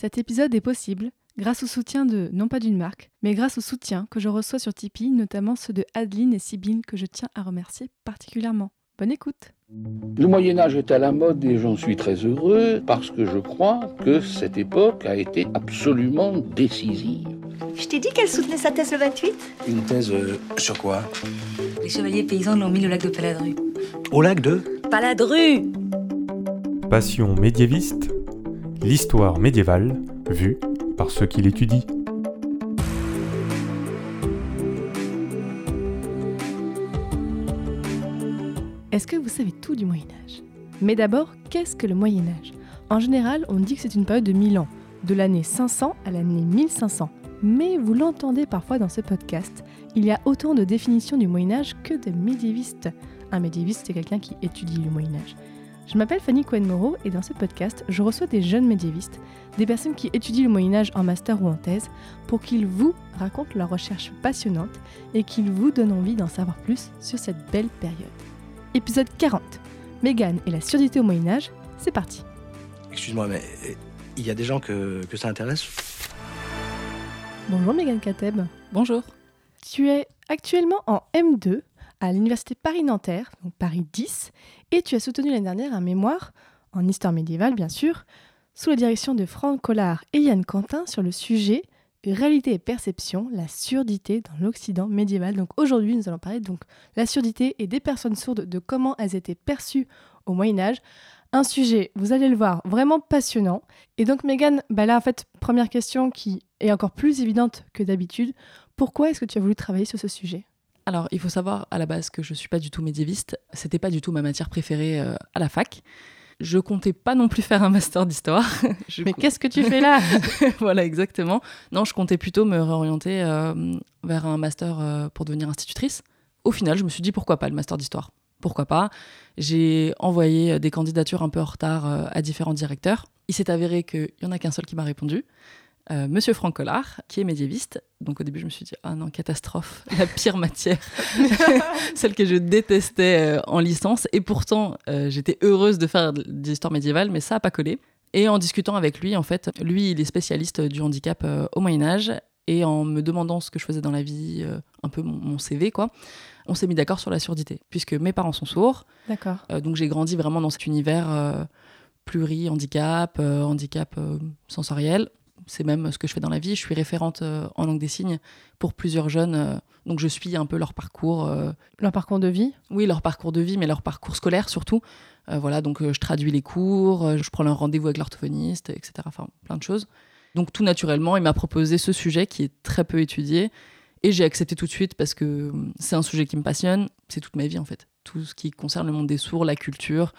Cet épisode est possible grâce au soutien de, non pas d'une marque, mais grâce au soutien que je reçois sur Tipeee, notamment ceux de Adeline et Sybille que je tiens à remercier particulièrement. Bonne écoute Le Moyen Âge est à la mode et j'en suis très heureux parce que je crois que cette époque a été absolument décisive. Je t'ai dit qu'elle soutenait sa thèse le 28 Une thèse euh, sur quoi? Les chevaliers paysans l'ont mis au lac de Paladru. Au lac de? Paladru Passion médiéviste, l'histoire médiévale vue par ceux qui l'étudient. Est-ce que vous savez tout du Moyen Âge Mais d'abord, qu'est-ce que le Moyen Âge En général, on dit que c'est une période de 1000 ans, de l'année 500 à l'année 1500. Mais vous l'entendez parfois dans ce podcast, il y a autant de définitions du Moyen Âge que de médiévistes. Un médiéviste, c'est quelqu'un qui étudie le Moyen Âge. Je m'appelle Fanny Cohen-Moreau et dans ce podcast, je reçois des jeunes médiévistes, des personnes qui étudient le Moyen Âge en master ou en thèse, pour qu'ils vous racontent leurs recherches passionnantes et qu'ils vous donnent envie d'en savoir plus sur cette belle période. Épisode 40. Mégane et la surdité au Moyen Âge, c'est parti. Excuse-moi, mais euh, il y a des gens que, que ça intéresse? Bonjour Mégane Kateb. Bonjour. Tu es actuellement en M2 à l'Université Paris-Nanterre, donc Paris 10, et tu as soutenu l'année dernière un mémoire, en histoire médiévale bien sûr, sous la direction de Franck Collard et Yann Quentin sur le sujet Réalité et perception, la surdité dans l'Occident médiéval. Donc aujourd'hui, nous allons parler donc la surdité et des personnes sourdes, de comment elles étaient perçues au Moyen Âge. Un sujet, vous allez le voir, vraiment passionnant. Et donc Megan, bah là en fait, première question qui est encore plus évidente que d'habitude. Pourquoi est-ce que tu as voulu travailler sur ce sujet? Alors, il faut savoir à la base que je suis pas du tout médiéviste. C'était pas du tout ma matière préférée euh, à la fac. Je comptais pas non plus faire un master d'histoire. Je Mais qu'est-ce que tu fais là voilà, exactement. Non, je comptais plutôt me réorienter euh, vers un master euh, pour devenir institutrice. Au final, je me suis dit pourquoi pas le master d'histoire? Pourquoi pas? J'ai envoyé des candidatures un peu en retard à différents directeurs. Il s'est avéré qu'il y en a qu'un seul qui m'a répondu. Euh, Monsieur Franck Collard, qui est médiéviste. Donc au début, je me suis dit, ah non, catastrophe, la pire matière, celle que je détestais euh, en licence. Et pourtant, euh, j'étais heureuse de faire de l'histoire médiévale, mais ça n'a pas collé. Et en discutant avec lui, en fait, lui, il est spécialiste du handicap au Moyen Âge. Et en me demandant ce que je faisais dans la vie, un peu mon, mon CV, quoi, on s'est mis d'accord sur la surdité. Puisque mes parents sont sourds, D'accord. donc j'ai grandi vraiment dans cet univers pluri-handicap, handicap sensoriel. C'est même ce que je fais dans la vie. Je suis référente euh, en langue des signes pour plusieurs jeunes. euh, donc je suis un peu leur parcours, euh, Leur parcours de vie? Oui, leur parcours de vie, mais leur parcours scolaire surtout. Euh, voilà, donc je traduis les cours, je prends leur rendez-vous avec l'orthophoniste, etc. Enfin, plein de choses. Donc tout naturellement, il m'a proposé ce sujet qui est très peu étudié. Et j'ai accepté tout de suite parce que hum, c'est un sujet qui me passionne. C'est toute ma vie en fait. Tout ce qui concerne le monde des sourds, la culture.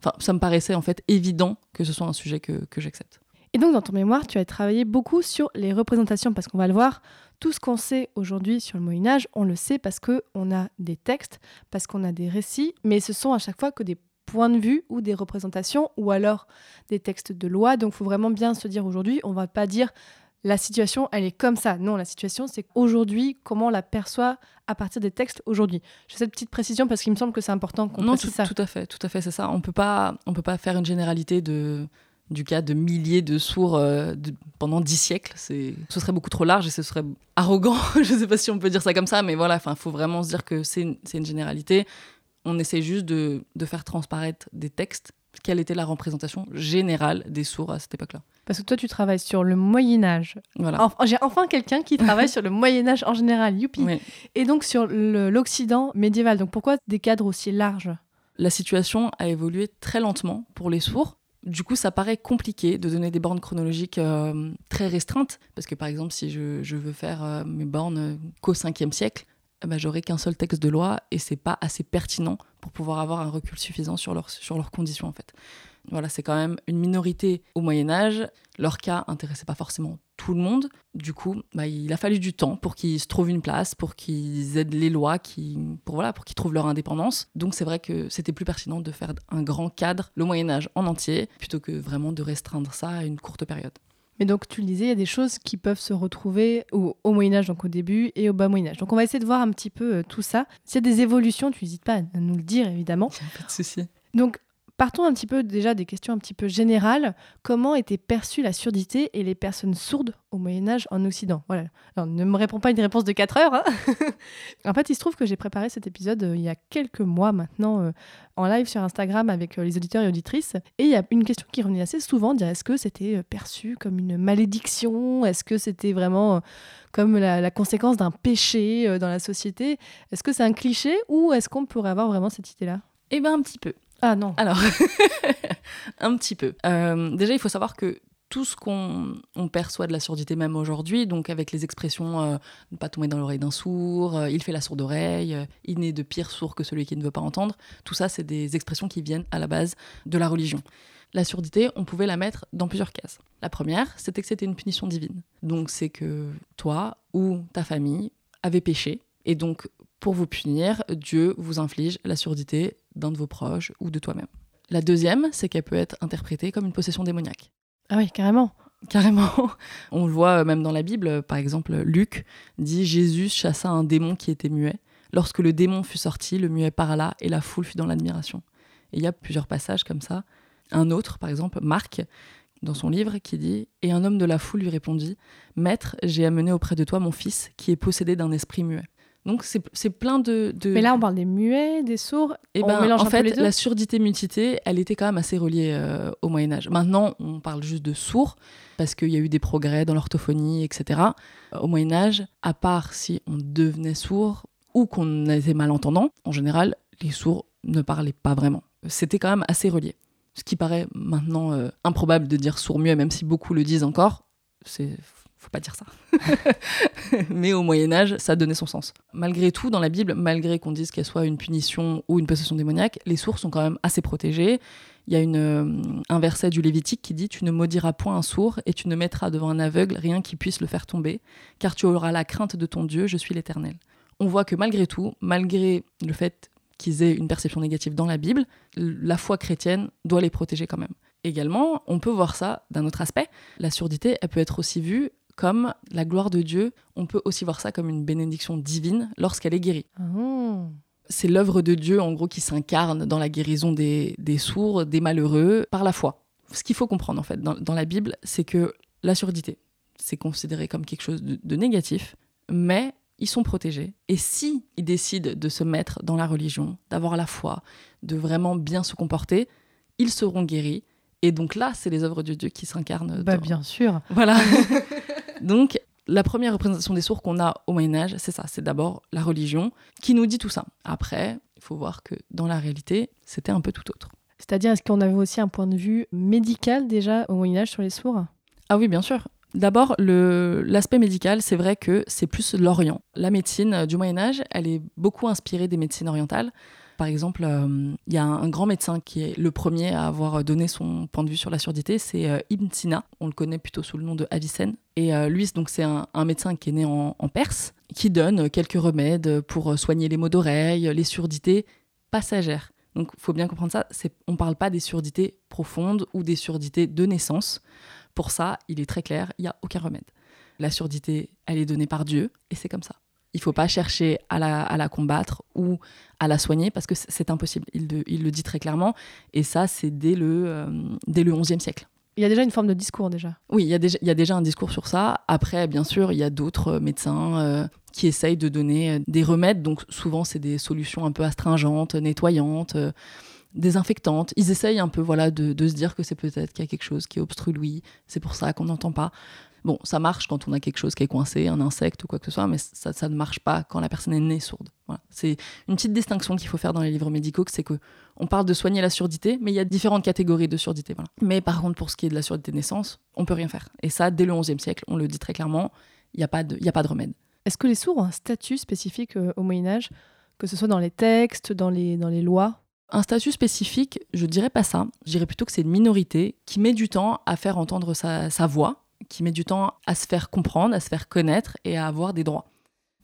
Enfin, ça me paraissait en fait évident que ce soit un sujet que, que j'accepte. Et donc, dans ton mémoire, tu as travaillé beaucoup sur les représentations, parce qu'on va le voir, tout ce qu'on sait aujourd'hui sur le Moyen Âge, on le sait parce qu'on a des textes, parce qu'on a des récits, mais ce sont à chaque fois que des points de vue ou des représentations, ou alors des textes de loi. Donc, il faut vraiment bien se dire aujourd'hui, on va pas dire la situation, elle est comme ça. Non, la situation, c'est aujourd'hui, comment on la perçoit à partir des textes aujourd'hui. Je fais cette petite précision parce qu'il me semble que c'est important qu'on Non, précise tout, ça. tout à fait, tout à fait, c'est ça. On peut pas, on peut pas faire une généralité de du cas de milliers de sourds euh, de- pendant dix siècles. Ce serait beaucoup trop large et ce serait arrogant. Je sais pas si on peut dire ça comme ça, mais voilà. Enfin, faut vraiment se dire que c'est une, généralité. On essaie juste de, de faire transparaître des textes. Quelle était la représentation générale des sourds à cette époque-là? Parce que toi, tu travailles sur le Moyen Âge. Voilà. Enfin, J'ai enfin quelqu'un qui travaille sur le Moyen Âge en général, youpi. Oui. Et donc sur l'Occident médiéval. Donc pourquoi des cadres aussi larges? La situation a évolué très lentement pour les sourds. Du coup, ça paraît compliqué de donner des bornes chronologiques euh, très restreintes, parce que par exemple, si je, veux faire euh, mes bornes euh, qu'au 5e siècle, eh ben, j'aurai qu'un seul texte de loi et c'est pas assez pertinent pour pouvoir avoir un recul suffisant sur, sur leurs conditions en fait. Voilà, c'est quand même une minorité au Moyen Âge. Leur cas intéressait pas forcément tout le monde. Du coup, bah, il a fallu du temps pour qu'ils se trouvent une place, pour qu'ils aident les lois, qui, pour, voilà, pour qu'ils trouvent leur indépendance. Donc c'est vrai que c'était plus pertinent de faire un grand cadre, le Moyen Âge en entier, plutôt que vraiment de restreindre ça à une courte période. Mais donc tu le disais, il y a des choses qui peuvent se retrouver au, au Moyen Âge, donc au début, et au bas Moyen Âge. Donc on va essayer de voir un petit peu euh, tout ça. S'il y a des évolutions, tu n'hésites pas à nous le dire évidemment. Pas de souci. Donc Partons un petit peu déjà des questions un petit peu générales. Comment était perçue la surdité et les personnes sourdes au Moyen Âge en Occident? Voilà. Alors, ne me réponds pas une réponse de 4 heures. hein. en fait, il se trouve que j'ai préparé cet épisode euh, il y a quelques mois maintenant euh, en live sur Instagram avec euh, les auditeurs et auditrices. Et il y a une question qui revenait assez souvent, dire est-ce que c'était perçu comme une malédiction? Est-ce que c'était vraiment comme la, la conséquence d'un péché dans la société? Est-ce que c'est un cliché ou est-ce qu'on pourrait avoir vraiment cette idée-là? Eh ben un petit peu. Ah non. Alors, un petit peu. Euh, déjà, il faut savoir que tout ce qu'on on perçoit de la surdité même aujourd'hui, donc avec les expressions euh, ne pas tomber dans l'oreille d'un sourd, euh, il fait la sourde oreille, il n'est de pire sourd que celui qui ne veut pas entendre, tout ça, c'est des expressions qui viennent à la base de la religion. La surdité, on pouvait la mettre dans plusieurs cases. La première, c'était que c'était une punition divine. Donc c'est que toi ou ta famille avez péché, et donc pour vous punir, Dieu vous inflige la surdité d'un de vos proches ou de toi-même. La deuxième, c'est qu'elle peut être interprétée comme une possession démoniaque. Ah oui, carrément. Carrément. On le voit euh, même dans la Bible. euh, Par exemple, Luc dit Jésus chassa un démon qui était muet. Lorsque le démon fut sorti, le muet parla et la foule fut dans l'admiration. Et il y a plusieurs passages comme ça. Un autre, par exemple, Marc, dans son livre, qui dit Et un homme de la foule lui répondit Maître, j'ai amené auprès de toi mon fils qui est possédé d'un esprit muet. Donc c'est plein de, de, Mais là, on parle des muets, des sourds. eh on ben, mélange en un peu les fait, deux. la surdité-mutité, elle était quand même assez reliée euh, au Moyen Âge. Maintenant, on parle juste de sourds, parce qu'il y a eu des progrès dans l'orthophonie, etc. Euh, Au Moyen Âge, à part si on devenait sourd ou qu'on était malentendant, en général, les sourds ne parlaient pas vraiment. C'était quand même assez relié. Ce qui paraît maintenant euh, improbable de dire sourd-muet, même si beaucoup le disent encore, c'est faut pas dire ça. Mais au Moyen Âge, ça donnait son sens. Malgré tout, dans la Bible, malgré qu'on dise qu'elle soit une punition ou une possession démoniaque, les sourds sont quand même assez protégés. Il y a euh, un verset du Lévitique qui dit Tu ne maudiras point un sourd et tu ne mettras devant un aveugle rien qui puisse le faire tomber, car tu auras la crainte de ton Dieu, je suis l'Éternel. On voit que malgré tout, malgré le fait qu'ils aient une perception négative dans la Bible, la foi chrétienne doit les protéger quand même. Également, on peut voir ça d'un autre aspect. La surdité, elle peut être aussi vue comme la gloire de Dieu. On peut aussi voir ça comme une bénédiction divine lorsqu'elle est guérie. Ah. C'est l'œuvre de Dieu, en gros, qui s'incarne dans la guérison des, des sourds, des malheureux, par la foi. Ce qu'il faut comprendre, en fait, dans, dans la Bible, c'est que la surdité, c'est considéré comme quelque chose de, de négatif, mais ils sont protégés. Et si ils décident de se mettre dans la religion, d'avoir la foi, de vraiment bien se comporter, ils seront guéris. Et donc là, c'est les œuvres de Dieu qui s'incarnent. Bah, dans- bien sûr. Voilà. donc, la première représentation des sourds qu'on a au Moyen Âge, c'est ça, c'est d'abord la religion qui nous dit tout ça. Après, il faut voir que dans la réalité, c'était un peu tout autre. C'est-à-dire, est-ce qu'on avait aussi un point de vue médical déjà au Moyen-Âge sur les sourds? Ah oui, bien sûr. D'abord, l'aspect médical, c'est vrai que c'est plus l'Orient. La médecine du Moyen Âge, elle est beaucoup inspirée des médecines orientales. Par exemple, euh, il y a un, grand médecin qui est le premier à avoir donné son point de vue sur la surdité, c'est euh, Ibn Sina. On le connaît plutôt sous le nom de Avicenne. Et euh, lui, donc, c'est un, médecin qui est né en, Perse, qui donne quelques remèdes pour euh, soigner les maux d'oreille, les surdités passagères. Donc, il faut bien comprendre ça. On ne parle pas des surdités profondes ou des surdités de naissance. Pour ça, il est très clair, il n'y a aucun remède. La surdité, elle est donnée par Dieu, et c'est comme ça. Il ne faut pas chercher à la, à la combattre ou à la soigner, parce que c'est- impossible. Il, de- il le dit très clairement, et ça, c'est dès le, euh, dès le 11e siècle. Il y a déjà une forme de discours déjà. Oui, il y, a déjà, il y a déjà un discours sur ça. Après, bien sûr, il y a d'autres euh, médecins euh, qui essayent de donner des remèdes. Donc, souvent, c'est des solutions un peu astringentes, nettoyantes, euh, désinfectantes. Ils essayent un peu voilà, de, de se dire que c'est peut-être qu'il y a quelque chose qui obstrue l'ouïe. C'est pour ça qu'on n'entend pas. Bon, ça marche quand on a quelque chose qui est coincé, un insecte ou quoi que ce soit, mais ça, ça ne marche pas quand la personne est née sourde. Voilà. C'est une petite distinction qu'il faut faire dans les livres médicaux, c'est que on parle de soigner la surdité, mais il y a différentes catégories de surdité. Voilà. Mais par contre, pour ce qui est de la surdité de naissance, on peut rien faire. Et ça, dès le XIe siècle, on le dit très clairement, il n'y a, pas de- il y a pas de remède. Est-ce que les sourds ont un statut spécifique euh, au Moyen-Âge, que ce soit dans les textes, dans les, dans les lois? Un statut spécifique, je dirais pas ça. Je dirais plutôt que c'est une minorité qui met du temps à faire entendre sa, sa voix, qui met du temps à se faire comprendre, à se faire connaître et à avoir des droits.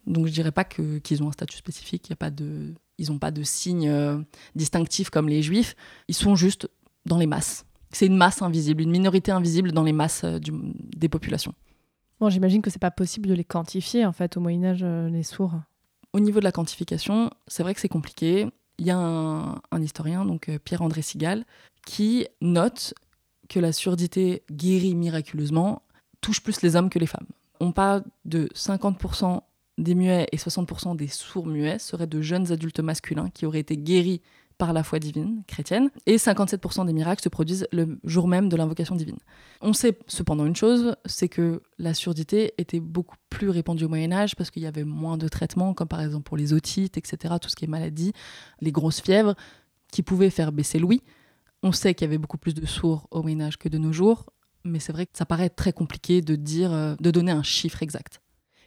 Donc je dirais pas que- qu'ils ont un statut spécifique, y a pas de, ils n'ont pas de signes euh, distinctifs comme les juifs, ils sont juste dans les masses. C'est une masse invisible, une minorité invisible dans les masses euh, du- des populations. Bon, j'imagine que c'est pas possible de les quantifier en fait au Moyen Âge, euh, les sourds. Au niveau de la quantification, c'est vrai que c'est compliqué. Il y a un, un historien, donc euh, Pierre-André Sigal, qui note que la surdité guérie miraculeusement touche plus les hommes que les femmes. On parle de 50% des muets et 60% des sourds muets seraient de jeunes adultes masculins qui auraient été guéris par la foi divine chrétienne, et 57% des miracles se produisent le jour même de l'invocation divine. On sait cependant une chose, c'est que la surdité était beaucoup plus répandue au Moyen Âge parce qu'il y avait moins de traitements, comme par exemple pour les otites, etc., tout ce qui est maladie, les grosses fièvres, qui pouvaient faire baisser l'ouïe. On sait qu'il y avait beaucoup plus de sourds au Moyen Âge que de nos jours, mais c'est vrai que ça paraît très compliqué de dire, euh, de donner un chiffre exact.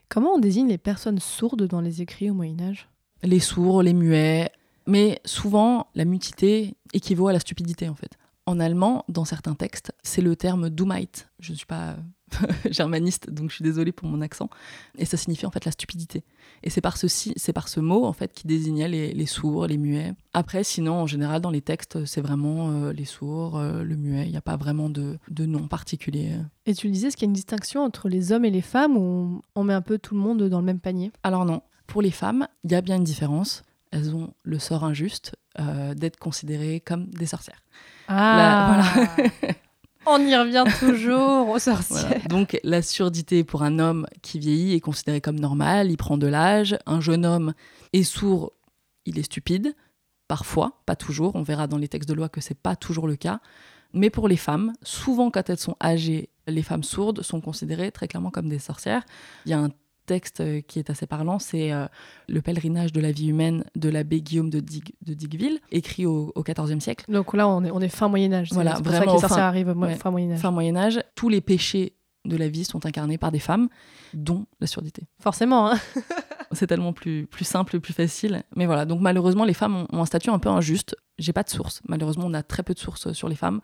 Comment on désigne les personnes sourdes dans les écrits au Moyen Âge? Les sourds, les muets, mais souvent la mutité équivaut à la stupidité en fait. En allemand, dans certains textes, c'est le terme dummheit. Je ne suis pas germaniste, donc je suis désolée pour mon accent. Et ça signifie en fait la stupidité. Et c'est par ceci, c'est par ce mot en fait qui désignait les, les sourds, les muets. Après, sinon, en général, dans les textes, c'est vraiment euh, les sourds, euh, le muet. Il n'y a pas vraiment de, de nom particulier. Et tu le disais, est-ce qu'il y a une distinction entre les hommes et les femmes ou on, on met un peu tout le monde dans le même panier? Alors non. Pour les femmes, il y a bien une différence. Elles ont le sort injuste euh, d'être considérées comme des sorcières. Ah, voilà. on y revient toujours aux sorcières. Voilà. Donc la surdité pour un homme qui vieillit est considérée comme normale, il prend de l'âge. Un jeune homme est sourd, il est stupide, parfois, pas toujours. On verra dans les textes de loi que c'est pas toujours le cas. Mais pour les femmes, souvent quand elles sont âgées, les femmes sourdes sont considérées très clairement comme des sorcières. Il y a un texte euh, qui est assez parlant, c'est euh, Le pèlerinage de la vie humaine de l'abbé Guillaume de, Dig- de Digueville, écrit au XIVe siècle. Donc là, on est, on est fin Moyen-Âge. Voilà, ça vraiment les sorcières fin- ouais, Moyen-Âge. Fin Moyen Âge, tous les péchés de la vie sont incarnés par des femmes, dont la surdité. Forcément, hein. C'est tellement plus, plus simple plus facile. Mais voilà, donc malheureusement, les femmes ont, ont un statut un peu injuste. J'ai pas de source. Malheureusement, on a très peu de sources sur les femmes.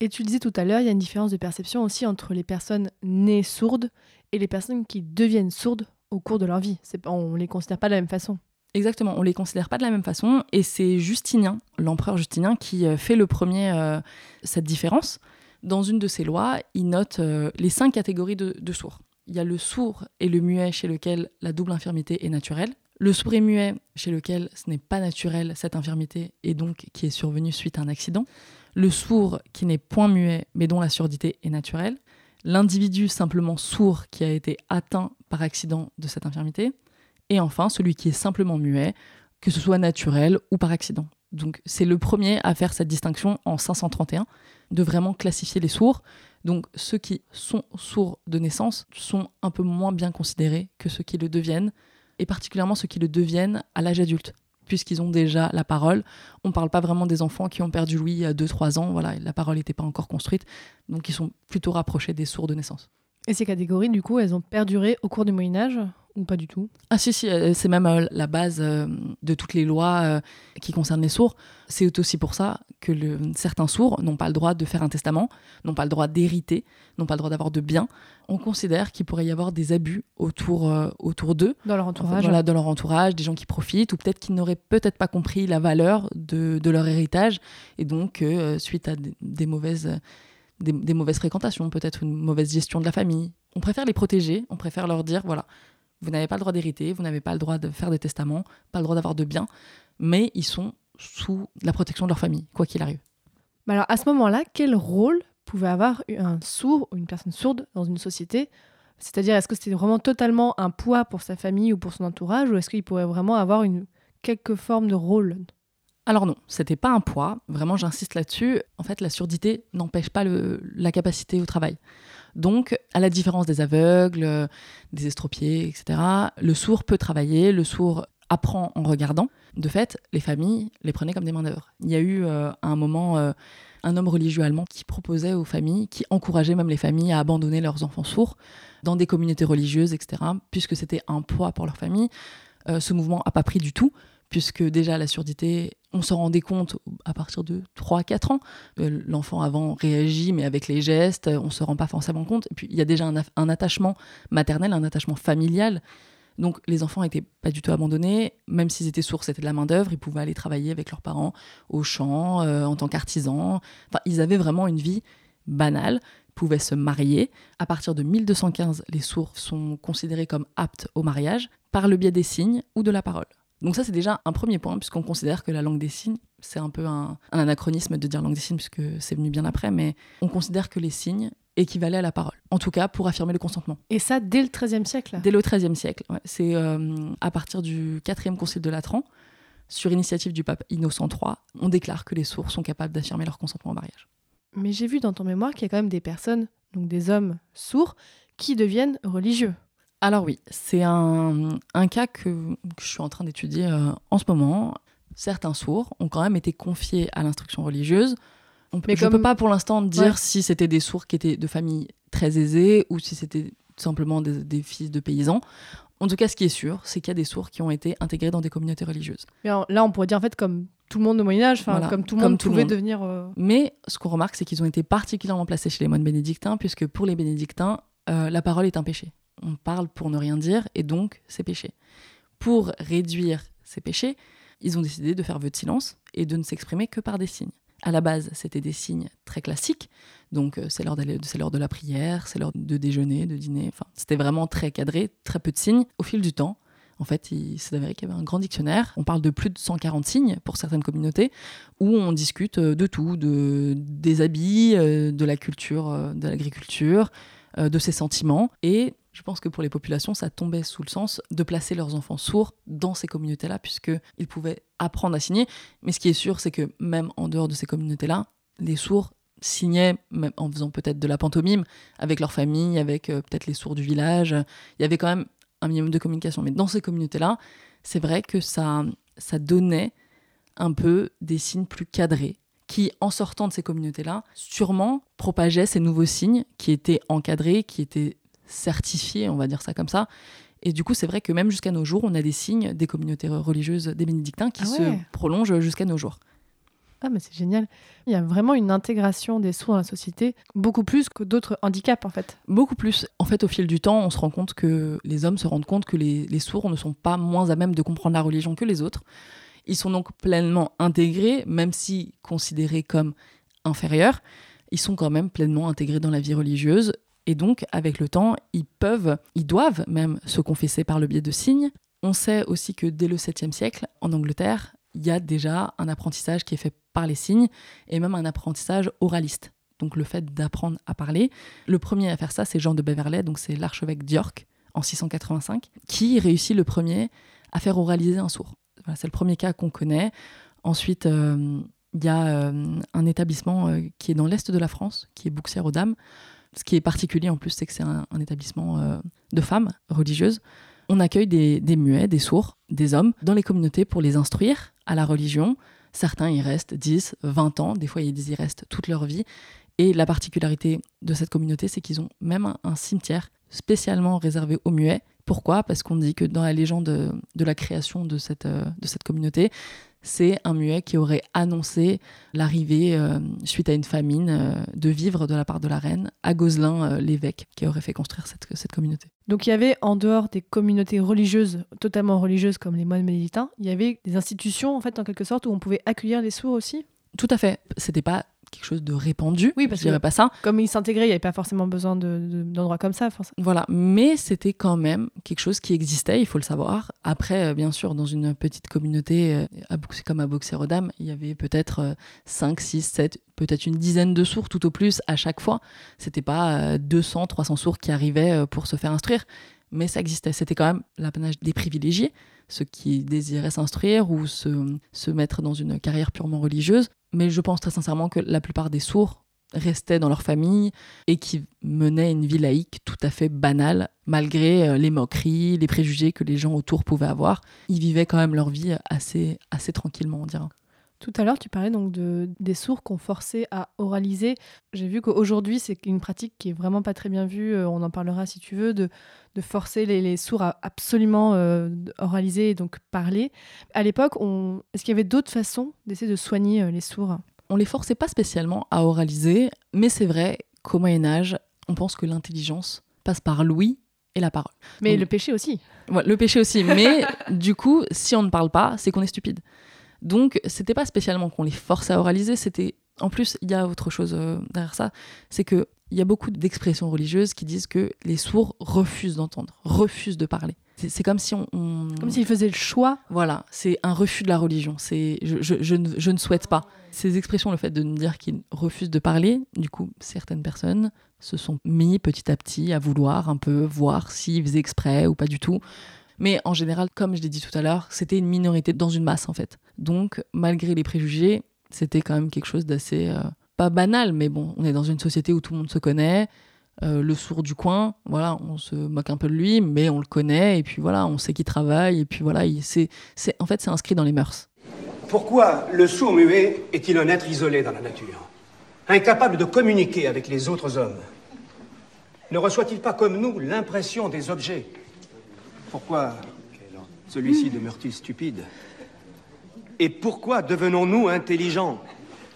Et tu le disais tout à l'heure, il y a une différence de perception aussi entre les personnes nées sourdes et les personnes qui deviennent sourdes au cours de leur vie. Pas- on les considère pas de la même façon. Exactement, on les considère pas de la même façon. Et c'est Justinien, l'empereur Justinien, qui euh, fait le premier euh, cette différence. Dans une de ses lois, il note euh, les cinq catégories de, de sourds. Il y a le sourd et le muet chez lequel la double infirmité est naturelle. Le sourd et muet chez lequel ce n'est pas naturel cette infirmité et donc qui est survenue suite à un accident. Le sourd qui n'est point muet mais dont la surdité est naturelle. L'individu simplement sourd qui a été atteint par accident de cette infirmité. Et enfin, celui qui est simplement muet, que ce soit naturel ou par accident. Donc c'est le premier à faire cette distinction en 531, de vraiment classifier les sourds. Donc ceux qui sont sourds de naissance sont un peu moins bien considérés que ceux qui le deviennent, et particulièrement ceux qui le deviennent à l'âge adulte, puisqu'ils ont déjà la parole. On ne parle pas vraiment des enfants qui ont perdu l'ouïe à 2-3 ans, voilà, la parole n'était pas encore construite, donc ils sont plutôt rapprochés des sourds de naissance. Et ces catégories, du coup, elles ont perduré au cours du Moyen-Âge ou pas du tout? Ah si, si, euh, c'est même euh, la base euh, de toutes les lois qui concernent les sourds. C'est aussi pour ça que le- certains sourds n'ont pas le droit de faire un testament, n'ont pas le droit d'hériter, n'ont pas le droit d'avoir de biens. On considère qu'il pourrait y avoir des abus autour, euh, autour d'eux, dans leur en fait, entourage voilà, dans leur entourage, des gens qui profitent, ou peut-être qu'ils n'auraient peut-être pas compris la valeur de, de leur héritage, et donc euh, suite à des, des mauvaises, des, mauvaises fréquentations, peut-être une mauvaise gestion de la famille, on préfère les protéger, on préfère leur dire, voilà, vous n'avez pas le droit d'hériter, vous n'avez pas le droit de faire des testaments, pas le droit d'avoir de biens, mais ils sont sous la protection de leur famille, quoi qu'il arrive. Mais alors, à ce moment-là, quel rôle pouvait avoir un sourd ou une personne sourde dans une société? C'est-à-dire, est-ce que c'était vraiment totalement un poids pour sa famille ou pour son entourage, ou est-ce qu'il pourrait vraiment avoir une quelque forme de rôle? Alors non, c'était pas un poids, vraiment j'insiste là-dessus. En fait, la surdité n'empêche pas la capacité au travail. Donc, à la différence des aveugles, euh, des estropiés, etc., le sourd peut travailler, le sourd apprend en regardant. De fait, les familles les prenaient comme des main-d'œuvre. Il y a eu euh, à un moment euh, un homme religieux allemand qui proposait aux familles, qui encourageait même les familles à abandonner leurs enfants sourds dans des communautés religieuses, etc., puisque c'était un poids pour leur famille. Euh, ce mouvement n'a pas pris du tout, puisque déjà la surdité, on s'en rendait compte à partir de 3-4 ans. Euh, L'enfant avant réagit, mais avec les gestes, on ne se rend pas forcément compte. Et puis il y a déjà un, attachement maternel, un attachement familial. Donc les enfants n'étaient pas du tout abandonnés, même s'ils étaient sourds, c'était de la main-d'œuvre, ils pouvaient aller travailler avec leurs parents au champ, euh, en tant qu'artisans. Enfin, ils avaient vraiment une vie banale, pouvaient se marier. À partir de 1215, les sourds sont considérés comme aptes au mariage par le biais des signes ou de la parole. Donc ça, c'est déjà un premier point, puisqu'on considère que la langue des signes, c'est un peu un, un anachronisme de dire langue des signes, puisque c'est venu bien après, mais on considère que les signes équivalaient à la parole. En tout cas, pour affirmer le consentement. Et ça, dès le XIIIe siècle Dès le XIIIe siècle. ouais. C'est euh, à partir du quatrième concile de Latran, sur initiative du pape Innocent III, on déclare que les sourds sont capables d'affirmer leur consentement au mariage. Mais j'ai vu dans ton mémoire qu'il y a quand même des personnes, donc des hommes sourds, qui deviennent religieux. Alors oui, c'est un, un cas que, que je suis en train d'étudier euh, en ce moment. Certains sourds ont quand même été confiés à l'instruction religieuse. On, Mais je ne peux pas pour l'instant dire Ouais. si c'était des sourds qui étaient de familles très aisées ou si c'était simplement des, des fils de paysans. En tout cas, ce qui est sûr, c'est qu'il y a des sourds qui ont été intégrés dans des communautés religieuses. Mais là, on pourrait dire en fait comme tout le monde au Moyen Âge, Voilà, comme tout le monde tout pouvait monde. devenir. euh, Mais ce qu'on remarque, c'est qu'ils ont été particulièrement placés chez les moines bénédictins, puisque pour les bénédictins, euh, la parole est un péché. On parle pour ne rien dire, et donc c'est péché. Pour réduire ces péchés, ils ont décidé de faire vœu de silence et de ne s'exprimer que par des signes. À la base, c'était des signes très classiques, donc euh, c'est l'heure de la prière, c'est l'heure de déjeuner, de dîner, enfin c'était vraiment très cadré, très peu de signes. Au fil du temps, en fait, il s'est avéré qu'il y avait un grand dictionnaire. On parle de plus de 140 signes pour certaines communautés, où on discute euh, de tout, de, des habits, euh, de la culture, de l'agriculture, de ses sentiments. Et je pense que pour les populations, ça tombait sous le sens de placer leurs enfants sourds dans ces communautés-là, puisqu'ils pouvaient apprendre à signer. Mais ce qui est sûr, c'est que même en dehors de ces communautés-là, les sourds signaient, même en faisant peut-être de la pantomime, avec leur famille, avec euh, peut-être les sourds du village. Il y avait quand même un minimum de communication. Mais dans ces communautés-là, c'est vrai que ça, ça donnait un peu des signes plus cadrés qui, en sortant de ces communautés-là, sûrement propageaient ces nouveaux signes qui étaient encadrés, qui étaient certifiés, on va dire ça comme ça. Et du coup, c'est vrai que même jusqu'à nos jours, on a des signes des communautés religieuses des bénédictins qui Ah ouais. se prolongent jusqu'à nos jours. Ah, mais c'est génial. Il y a vraiment une intégration des sourds dans la société, beaucoup plus que d'autres handicaps en fait. Beaucoup plus. En fait, au fil du temps, on se rend compte que les hommes se rendent compte que les, les sourds ne sont pas moins à même de comprendre la religion que les autres. Ils sont donc pleinement intégrés, même si considérés comme inférieurs, ils sont quand même pleinement intégrés dans la vie religieuse. Et donc, avec le temps, ils peuvent, ils doivent même se confesser par le biais de signes. On sait aussi que dès le 7e siècle, en Angleterre, il y a déjà un apprentissage qui est fait par les signes et même un apprentissage oraliste. Donc le fait d'apprendre à parler. Le premier à faire ça, c'est Jean de Beverley, donc c'est l'archevêque d'York en 685, qui réussit le premier à faire oraliser un sourd. Voilà, c'est le premier cas qu'on connaît. Ensuite, euh, il y a euh, un établissement euh, qui est dans l'est de la France, qui est Bouxières aux Dames. Ce qui est particulier en plus, c'est que c'est un, établissement euh, de femmes religieuses. On accueille des, muets, des sourds, des hommes dans les communautés pour les instruire à la religion. Certains y restent 10, 20 ans, des fois ils y restent toute leur vie. Et la particularité de cette communauté, c'est qu'ils ont même un, cimetière spécialement réservé aux muets. Pourquoi? Parce qu'on dit que dans la légende de, la création de cette, euh, de cette communauté, c'est un muet qui aurait annoncé l'arrivée, euh, suite à une famine, euh, de vivres de la part de la reine à Gozlin, euh, l'évêque, qui aurait fait construire cette, cette communauté. Donc il y avait en dehors des communautés religieuses, totalement religieuses comme les moines bénédictins, il y avait des institutions en fait en quelque sorte où on pouvait accueillir les sourds aussi? Tout à fait. C'était pas quelque chose de répandu. Oui, parce je dirais que- pas ça. Comme ils s'intégraient, il n'y avait pas forcément besoin de- de- d'endroits comme ça. Voilà, mais c'était quand même quelque chose qui existait, il faut le savoir. Après, euh, bien sûr, dans une petite communauté euh, à comme à Boxerodam, il y avait peut-être euh, 5, 6, 7, peut-être une dizaine de sourds tout au plus à chaque fois. C'était pas euh, 200, 300 sourds qui arrivaient euh, pour se faire instruire, mais ça existait. C'était quand même l'apanage des privilégiés, ceux qui désiraient s'instruire ou se, se mettre dans une carrière purement religieuse. Mais je pense très sincèrement que la plupart des sourds restaient dans leur famille et qui menaient une vie laïque tout à fait banale, malgré euh, les moqueries, les préjugés que les gens autour pouvaient avoir. Ils vivaient quand même leur vie assez, assez tranquillement, on dirait. Tout à l'heure, tu parlais donc de, des sourds qu'on forçait à oraliser. J'ai vu qu'aujourd'hui, c'est une pratique qui est vraiment pas très bien vue. euh, On en parlera si tu veux, de, de forcer les, les sourds à absolument euh, oraliser et donc parler. À l'époque, on... est-ce qu'il y avait d'autres façons d'essayer de soigner euh, les sourds? On les forçait pas spécialement à oraliser, mais c'est vrai qu'au Moyen Âge, on pense que l'intelligence passe par l'ouïe et la parole. Mais Donc- le péché aussi. Ouais, le péché aussi, mais du coup, si on ne parle pas, c'est qu'on est stupide. Donc, c'était pas spécialement qu'on les force à oraliser, c'était. En plus, il y a autre chose euh, derrière ça, c'est que il y a beaucoup d'expressions religieuses qui disent que les sourds refusent d'entendre, refusent de parler. C'est c'est comme si on, on- Comme s'ils faisaient le choix. voilà, c'est un refus de la religion. C'est je, je- je ne, je ne souhaite pas. Ces expressions, le fait de nous dire qu'ils refusent de parler, du coup, certaines personnes se sont mis petit à petit à vouloir un peu voir s'ils faisaient exprès ou pas du tout. Mais en général, comme je l'ai dit tout à l'heure, c'était une minorité dans une masse en fait. Donc, malgré les préjugés, c'était quand même quelque chose d'assez euh, pas banal, mais bon, on est dans une société où tout le monde se connaît. Euh, le sourd du coin, voilà, on se moque un peu de lui, mais on le connaît, et puis voilà, on sait qu'il travaille, et puis voilà, il- c'est, en fait, c'est inscrit dans les mœurs. Pourquoi le sourd-muet est-il un être isolé dans la nature? Incapable de communiquer avec les autres hommes? Ne reçoit-il pas comme nous l'impression des objets? Pourquoi celui-ci demeure-t-il stupide? Et pourquoi devenons-nous intelligents?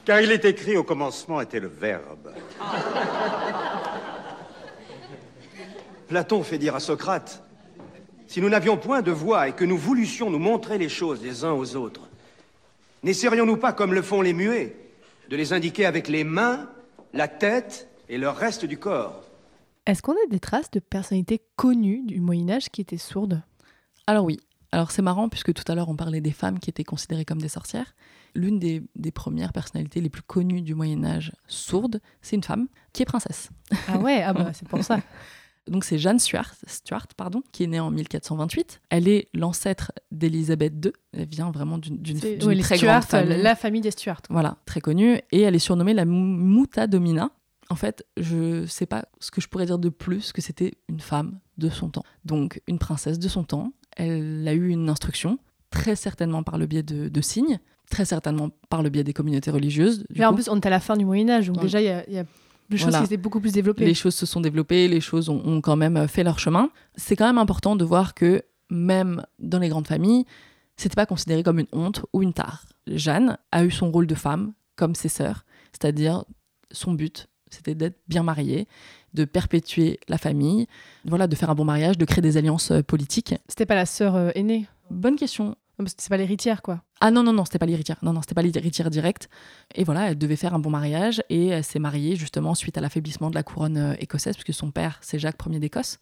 Car il est écrit au commencement était le Verbe. Platon fait dire à Socrate Si nous n'avions point de voix et que nous voulusions nous montrer les choses les uns aux autres, n'essayerions-nous pas, comme le font les muets, de les indiquer avec les mains, la tête et le reste du corps? Est-ce qu'on a des traces de personnalités connues du Moyen-Âge qui étaient sourdes? Alors oui, alors c'est marrant, puisque tout à l'heure on parlait des femmes qui étaient considérées comme des sorcières. L'une des, des premières personnalités les plus connues du Moyen-Âge sourde, c'est une femme qui est princesse. Ah ouais, ah bah, c'est pour ça. Donc c'est Jeanne Stuart, Stuart pardon, qui est née en 1428. Elle est l'ancêtre d'Élisabeth II. Elle vient vraiment d'une très Stuart, grande famille. la famille des Stuart. Voilà, très connue. Et elle est surnommée la Mu- Muta Domina. En fait, je sais pas ce que je pourrais dire de plus que c'était une femme de son temps. Donc, une princesse de son temps. Elle a eu une instruction, très certainement par le biais de, de signes, très certainement par le biais des communautés religieuses. Mais en coup, plus, on est à la fin du Moyen-Âge, donc Ouais. déjà, il y a, il y a des choses Voilà. qui étaient beaucoup plus développées. les choses se sont développées, les choses ont, ont quand même fait leur chemin. C'est quand même important de voir que même dans les grandes familles, c'était pas considéré comme une honte ou une tare. Jeanne a eu son rôle de femme, comme ses sœurs, c'est-à-dire son but, c'était d'être bien mariée, de perpétuer la famille, voilà, de faire un bon mariage, de créer des alliances euh, politiques. C'était pas la sœur euh, aînée? Bonne question. C'est pas l'héritière, quoi. Ah non, non, non, c'était pas l'héritière. Non, non, c'était pas l'héritière directe. Et voilà, elle devait faire un bon mariage et elle s'est mariée justement suite à l'affaiblissement de la couronne euh, écossaise, puisque son père, c'est Jacques Ier d'Écosse.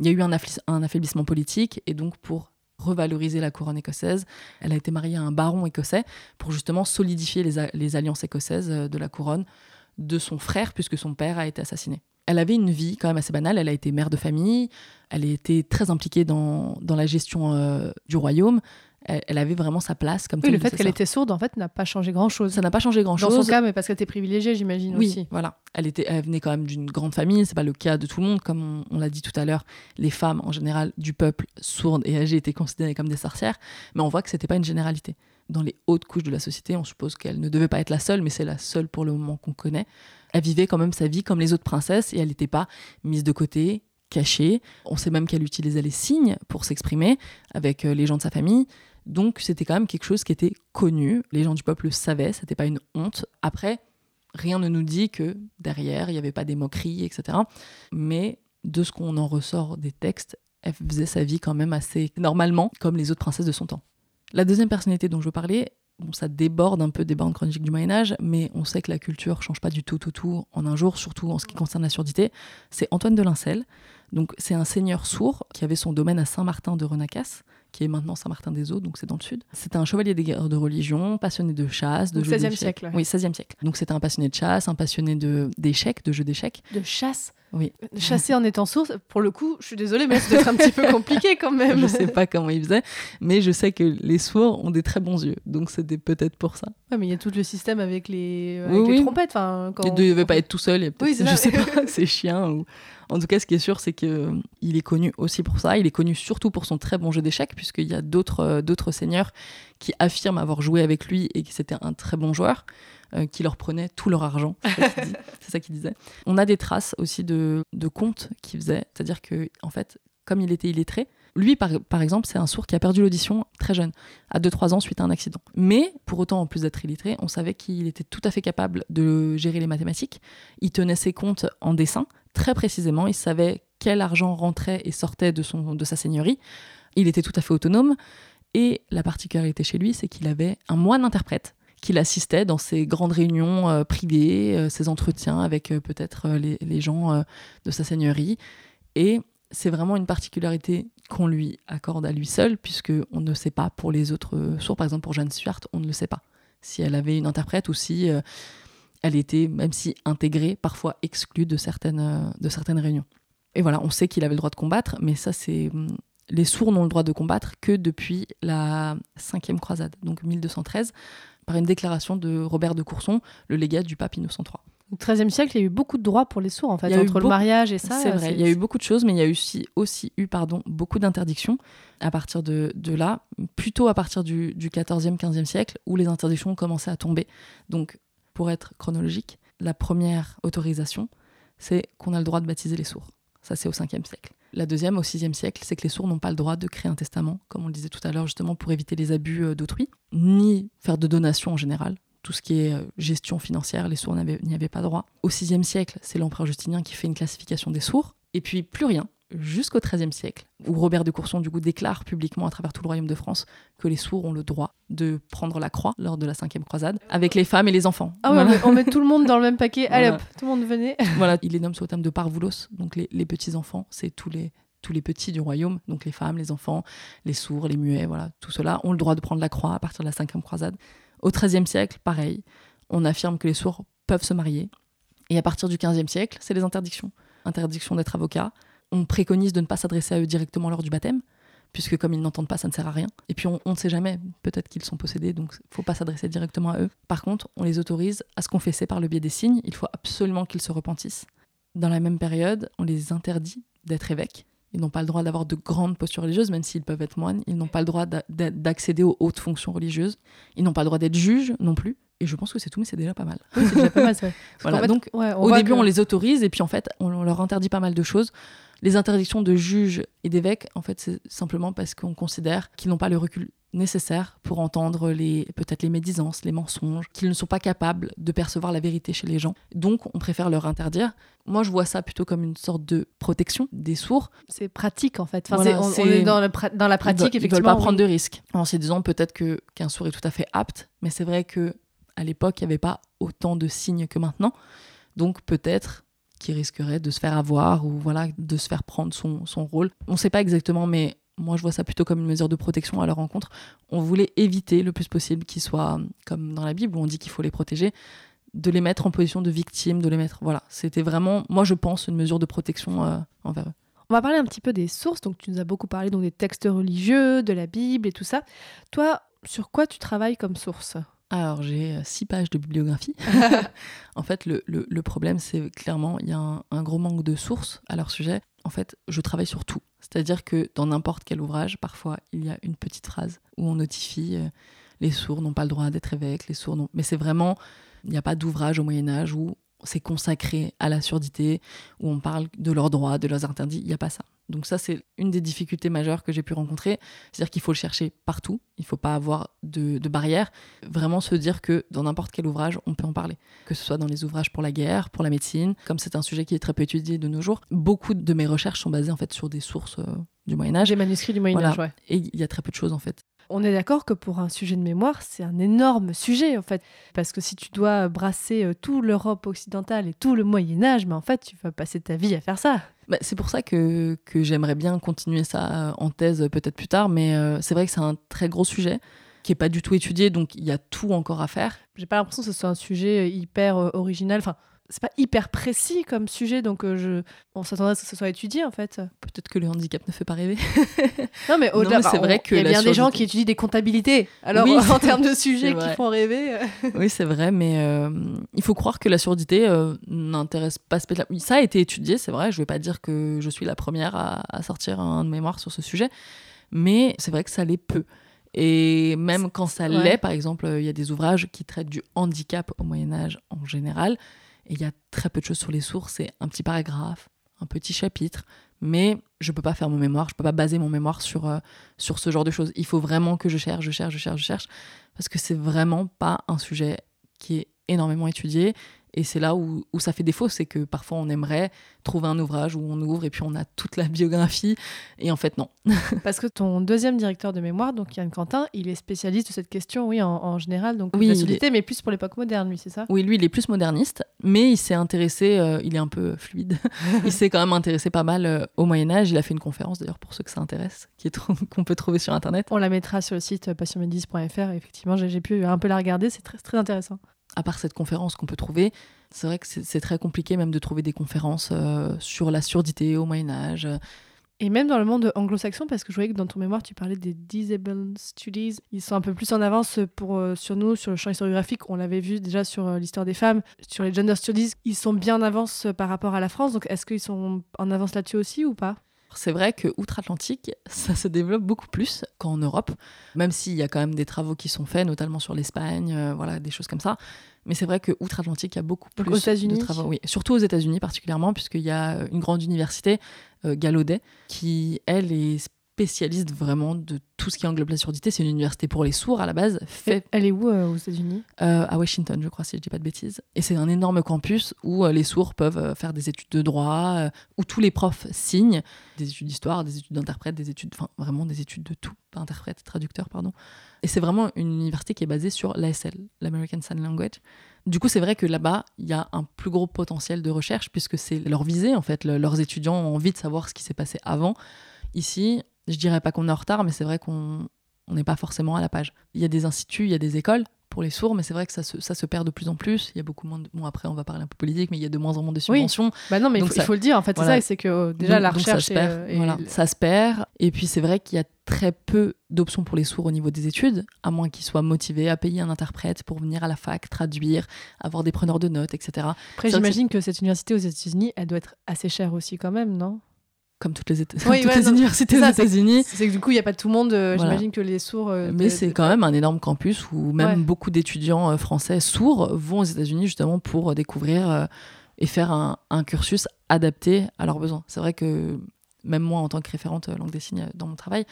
Il y a eu un, affaiblissement politique et donc pour revaloriser la couronne écossaise, elle a été mariée à un baron écossais pour justement solidifier les, alliances écossaises de la couronne de son frère, puisque son père a été assassiné. Elle avait une vie quand même assez banale. Elle a été mère de famille. Elle a été très impliquée dans, dans la gestion euh, du royaume. Elle, elle avait vraiment sa place comme Oui, le fait qu'elle était sourde, en fait, n'a pas changé grand-chose. Ça n'a pas changé Dans grand-chose. son cas, mais parce qu'elle était privilégiée, j'imagine oui, aussi. voilà. Elle, était, elle venait quand même d'une grande famille. C'est pas le cas de tout le monde. Comme on, on l'a dit tout à l'heure, les femmes, en général, du peuple sourde et âgées étaient considérées comme des sorcières. Mais on voit que c'était pas une généralité. Dans les hautes couches de la société, on suppose qu'elle ne devait pas être la seule, mais c'est la seule pour le moment qu'on connaît. Elle vivait quand même sa vie comme les autres princesses et elle n'était pas mise de côté, cachée. On sait même qu'elle utilisait les signes pour s'exprimer avec euh, les gens de sa famille. Donc c'était quand même quelque chose qui était connu. Les gens du peuple le savaient, c'était pas une honte. Après, rien ne nous dit que derrière, il n'y avait pas des moqueries, etc. Mais de ce qu'on en ressort des textes, elle faisait sa vie quand même assez normalement, comme les autres princesses de son temps. La deuxième personnalité dont je veux parler, bon, ça déborde un peu des bandes chroniques du Moyen Âge, mais on sait que la culture change pas du tout, tout, en un jour, surtout en ce qui concerne la surdité. C'est Antoine de Lincel. C'est un seigneur sourd qui avait son domaine à Saint-Martin de Renacas, qui est maintenant Saint-Martin-des-Eaux, donc c'est dans le sud. C'était un chevalier des guerres de religion, passionné de chasse, de jeux 16e d'échecs. siècle, ouais. Oui, 16e siècle. Donc c'était un passionné de chasse, un passionné de d'échecs, de jeux d'échecs. De chasse Oui. Chasser en étant sourde, pour le coup, je suis désolée, mais c'est un petit peu compliqué quand même. Je sais pas comment il faisait, mais je sais que les sourds ont des très bons yeux, donc c'était peut-être pour ça. Ouais, mais il y a tout le système avec les, avec Oui, les oui. trompettes. Enfin, quand... Il devait pas être tout seul, il y a peut-être- Oui, c'est je ça. sais pas, c'est chiens ou. En tout cas, ce qui est sûr, c'est que il est connu aussi pour ça. Il est connu surtout pour son très bon jeu d'échecs, puisqu'il y a d'autres euh, d'autres seigneurs qui affirment avoir joué avec lui et que c'était un très bon joueur, euh, qui leur prenait tout leur argent. C'est ça qu'il dit- c'est ça qu'il disait. On a des traces aussi de, de contes qu'il faisait, c'est-à-dire que en fait, comme il était illettré, lui, par, par exemple, c'est un sourd qui a perdu l'audition très jeune, à 2-3 ans suite à un accident. Mais pour autant, en plus d'être illettré, on savait qu'il était tout à fait capable de gérer les mathématiques. Il tenait ses comptes en dessin, très précisément. Il savait quel argent rentrait et sortait de, son, de sa seigneurie. Il était tout à fait autonome. Et la particularité chez lui, c'est qu'il avait un moine interprète qu'il assistait dans ces grandes réunions euh, privées, euh, ces entretiens avec euh, peut-être les, les gens de sa seigneurie. Et c'est vraiment une particularité qu'on lui accorde à lui seul, puisque on ne sait pas pour les autres sourds, par exemple pour Jeanne Stuart, on ne le sait pas. Si elle avait une interprète ou si elle était, même si intégrée, parfois exclue de certaines, euh, de certaines réunions. Et voilà, on sait qu'il avait le droit de combattre, mais ça, c'est. hum, Les sourds n'ont le droit de combattre que depuis la cinquième croisade, donc 1213, par une déclaration de Robert de Courson, le légat du pape Innocent III. Au XIIIe siècle, il y a eu beaucoup de droits pour les sourds, en fait, entre le mariage et ça. C'est vrai, il y a eu beaucoup de choses, mais il y a aussi, aussi eu pardon, beaucoup d'interdictions à partir de, de là, plutôt à partir du, du 14e, 15e siècle, où les interdictions ont commencé à tomber. Donc, pour être chronologique, la première autorisation, c'est qu'on a le droit de baptiser les sourds. Ça, c'est au 5e siècle. La deuxième, au 6e siècle, c'est que les sourds n'ont pas le droit de créer un testament, comme on le disait tout à l'heure, justement pour éviter les abus euh, d'autrui, ni faire de donations en général. Tout ce qui est euh, gestion financière, les sourds n'y avaient pas droit. Au 6e siècle, c'est l'empereur Justinien qui fait une classification des sourds. Et puis plus rien, jusqu'au XIIIe siècle, où Robert de Courson, du coup, déclare publiquement à travers tout le royaume de France que les sourds ont le droit de prendre la croix lors de la cinquième croisade, avec les femmes et les enfants. Ah ouais, Voilà. on, met, on met tout le monde dans le même paquet. Allez Voilà. hop, tout le monde venez. Voilà, il les nomme sous le terme de parvoulos, donc les, les petits-enfants, c'est tous les, tous les petits du royaume, donc les femmes, les enfants, les sourds, les muets, voilà, tout cela ont le droit de prendre la croix à partir de la cinquième croisade. Au XIIIe siècle, pareil, on affirme que les sourds peuvent se marier. Et à partir du XVe siècle, c'est les interdictions. Interdiction d'être avocat. On préconise de ne pas s'adresser à eux directement lors du baptême, puisque comme ils n'entendent pas, ça ne sert à rien. Et puis on ne sait jamais, peut-être qu'ils sont possédés, donc il faut pas s'adresser directement à eux. Par contre, on les autorise à se confesser par le biais des signes. Il faut absolument qu'ils se repentissent. Dans la même période, on les interdit d'être évêques. Ils n'ont pas le droit d'avoir de grandes postures religieuses, même s'ils peuvent être moines. Ils n'ont pas le droit d'a- d'a- d'accéder aux hautes fonctions religieuses. Ils n'ont pas le droit d'être juges non plus. Et je pense que c'est tout, mais c'est déjà pas mal. Oui, c'est déjà pas mal, ça. Voilà, fait, donc ouais, au début, que- on les autorise et puis en fait, on, on leur interdit pas mal de choses. Les interdictions de juges et d'évêques, en fait, c'est simplement parce qu'on considère qu'ils n'ont pas le recul nécessaire pour entendre les peut-être les médisances, les mensonges, qu'ils ne sont pas capables de percevoir la vérité chez les gens. Donc, on préfère leur interdire. Moi, je vois ça plutôt comme une sorte de protection des sourds. C'est pratique, en fait. Enfin, Voilà, on, est dans, le pra- dans la pratique, veulent- Ils effectivement. veulent pas oui. prendre de risques. En se disant peut-être que qu'un sourd est tout à fait apte, mais c'est vrai que à l'époque, il n'y avait pas autant de signes que maintenant. Donc peut-être qu'il risquerait de se faire avoir ou voilà, de se faire prendre son, son rôle. On ne sait pas exactement, mais moi je vois ça plutôt comme une mesure de protection à leur rencontre. On voulait éviter le plus possible qu'ils soient, comme dans la Bible où on dit qu'il faut les protéger, de les mettre en position de victime, de les mettre. Voilà, c'était vraiment, moi je pense, une mesure de protection euh, envers eux. On va parler un petit peu des sources. Donc, tu nous as beaucoup parlé donc, des textes religieux, de la Bible et tout ça. Toi, sur quoi tu travailles comme source? Alors, j'ai euh, six pages de bibliographie. en fait, le, le- le problème, c'est clairement, il y a un, un gros manque de sources à leur sujet. En fait, je travaille sur tout. C'est-à-dire que dans n'importe quel ouvrage, parfois, il y a une petite phrase où on notifie euh, les sourds n'ont pas le droit d'être évêques, les sourds n'ont... Mais c'est vraiment, il n'y a pas d'ouvrage au Moyen-Âge où c'est consacré à la surdité, où on parle de leurs droits, de leurs interdits. Il n'y a pas ça. Donc ça, c'est une des difficultés majeures que j'ai pu rencontrer. C'est-à-dire qu'il faut le chercher partout. Il ne faut pas avoir de, de barrière. Vraiment se dire que dans n'importe quel ouvrage, on peut en parler. Que ce soit dans les ouvrages pour la guerre, pour la médecine, comme c'est un sujet qui est très peu étudié de nos jours. Beaucoup de mes recherches sont basées en fait sur des sources euh, du Moyen Âge. J'ai manuscrit du Moyen-Âge, Voilà. ouais. Et il y a très peu de choses en fait. On est d'accord que pour un sujet de mémoire, c'est un énorme sujet, en fait. Parce que si tu dois brasser euh, toute l'Europe occidentale et tout le Moyen-Âge, mais en fait, tu vas passer ta vie à faire ça. Bah, c'est pour ça que, que j'aimerais bien continuer ça en thèse peut-être plus tard, mais euh, c'est vrai que c'est un très gros sujet qui est pas du tout étudié, donc il y a tout encore à faire. J'ai pas l'impression que ce soit un sujet euh, hyper euh, original. Enfin, c'est pas hyper précis comme sujet, donc euh, je... on s'attendrait à ce que ce soit étudié, en fait. Peut-être que le handicap ne fait pas rêver. Non, mais au-delà, mais c'est bah, vrai on- que il y a bien des gens qui étudient des comptabilités. Alors, Oui, en termes de sujets qui font rêver. euh, oui, c'est vrai, mais euh, il faut croire que la surdité euh, n'intéresse pas spécialement. Ça a été étudié, c'est vrai. Je vais pas dire que je suis la première à, à sortir un mémoire sur ce sujet, mais c'est vrai que ça l'est peu. Et même quand ça Ouais. l'est, par exemple, il y a des ouvrages qui traitent du handicap au Moyen Âge en général, et il y a très peu de choses sur les sources. C'est un petit paragraphe, un petit chapitre, mais je peux pas faire mon mémoire, je peux pas baser mon mémoire sur, euh, sur ce genre de choses. Il faut vraiment que je cherche, je cherche, je cherche, je cherche, parce que c'est vraiment pas un sujet qui est énormément étudié Et c'est là où, où ça fait défaut, c'est que parfois on aimerait trouver un ouvrage où on ouvre et puis on a toute la biographie, et en fait non. Parce que ton deuxième directeur de mémoire, donc Yann Quentin, il est spécialiste de cette question, oui, en, en général, donc Oui, la mais plus pour l'époque moderne, lui, c'est ça? Oui, lui, il est plus moderniste, mais il s'est intéressé, euh, il est un peu fluide, il s'est quand même intéressé pas mal euh, au Moyen Âge. Il a fait une conférence, d'ailleurs, pour ceux que ça intéresse, qu'on peut trouver sur Internet. On la mettra sur le site euh, passionmédis.fr. Effectivement, j'ai j'ai pu un peu la regarder, c'est très, très intéressant. À part cette conférence qu'on peut trouver, c'est vrai que c'est très compliqué même de trouver des conférences euh, sur la surdité au Moyen Âge. Et même dans le monde anglo-saxon, parce que je voyais que dans ton mémoire, tu parlais des Disable Studies. Ils sont un peu plus en avance euh, sur nous, sur le champ historiographique. On l'avait vu déjà sur euh, l'histoire des femmes, sur les Gender Studies. Ils sont bien en avance par rapport à la France. Donc, est-ce qu'ils sont en avance là-dessus aussi ou pas? C'est vrai que outre-Atlantique, ça se développe beaucoup plus qu'en Europe, même s'il y a quand même des travaux qui sont faits, notamment sur l'Espagne, euh, voilà, des choses comme ça. Mais c'est vrai que outre-Atlantique, il y a beaucoup plus aux de travaux. Oui, surtout aux États-Unis particulièrement, puisqu'il y a une grande université, euh, Gallaudet, qui elle est spécialiste vraiment de tout ce qui englobe la surdité. C'est une université pour les sourds à la base, fait Elle est où euh, aux États-Unis? Euh, à Washington, je crois, si je dis pas de bêtises. Et c'est un énorme campus où euh, les sourds peuvent faire des études de droit, où tous les profs signent des études d'histoire, des études d'interprète, des études, enfin vraiment des études de tout, pas interprète, traducteur, pardon. Et c'est vraiment une université qui est basée sur l'ASL, l'American Sign Language. Du coup, c'est vrai que là-bas, il y a un plus gros potentiel de recherche puisque c'est leur visée, en fait. Le- leurs étudiants ont envie de savoir ce qui s'est passé avant. Ici, je dirais pas qu'on est en retard, mais c'est vrai qu'on on n'est pas forcément à la page. Il y a des instituts, il y a des écoles pour les sourds, mais c'est vrai que ça se, ça se perd de plus en plus. Il y a beaucoup moins de... Bon, après, on va parler un peu politique, mais il y a de moins en moins de subventions. Bah non, mais il faut, ça- il faut le dire, en fait, voilà. c'est ça, c'est que euh, déjà Donc- la donc recherche ça se perd. est- Voilà, ça se perd. Et puis c'est vrai qu'il y a très peu d'options pour les sourds au niveau des études, à moins qu'ils soient motivés à payer un interprète pour venir à la fac, traduire, avoir des preneurs de notes, etc. Après, vrai que j'imagine que cette université aux États-Unis, elle doit être assez chère aussi quand même, non? Comme toutes les, Éta- Oui, toutes ouais, les non, universités aux ça, c'est- États-Unis. C'est que du coup, il n'y a pas tout le monde. euh, Voilà. J'imagine que les sourds. euh, Mais c'est quand même un énorme campus où même Ouais. beaucoup d'étudiants euh, français sourds vont aux États-Unis justement pour découvrir et faire un, un cursus adapté à leurs besoins. C'est vrai que même moi, en tant que référente langue des signes dans mon travail,